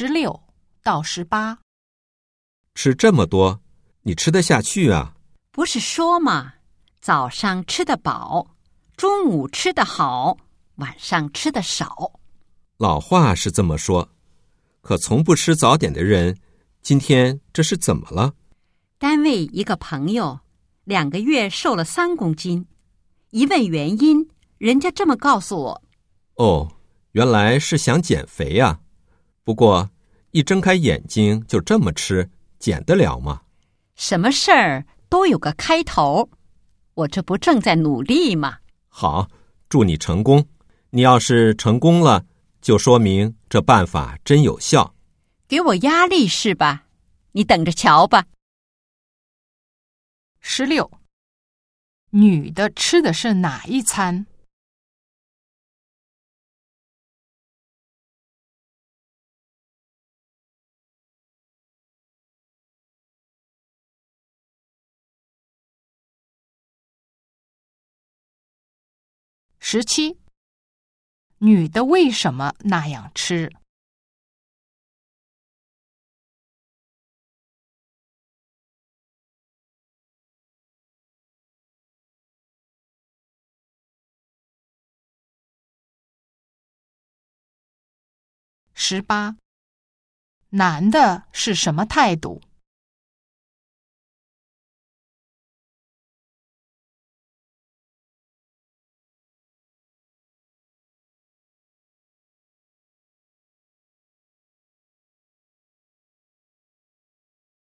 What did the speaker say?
十六到十八。吃这么多，你吃得下去啊？不是说嘛，早上吃得饱，中午吃得好，晚上吃得少。老话是这么说，可从不吃早点的人，今天这是怎么了？单位一个朋友，两个月瘦了三公斤，一问原因，人家这么告诉我：哦，原来是想减肥呀。不过一睁开眼睛就这么吃，减得了吗？什么事儿都有个开头，我这不正在努力吗？好，祝你成功。你要是成功了，就说明这办法真有效。给我压力是吧？你等着瞧吧。十六，女的吃的是哪一餐？十七，女的为什么那样吃？十八，男的是什么态度？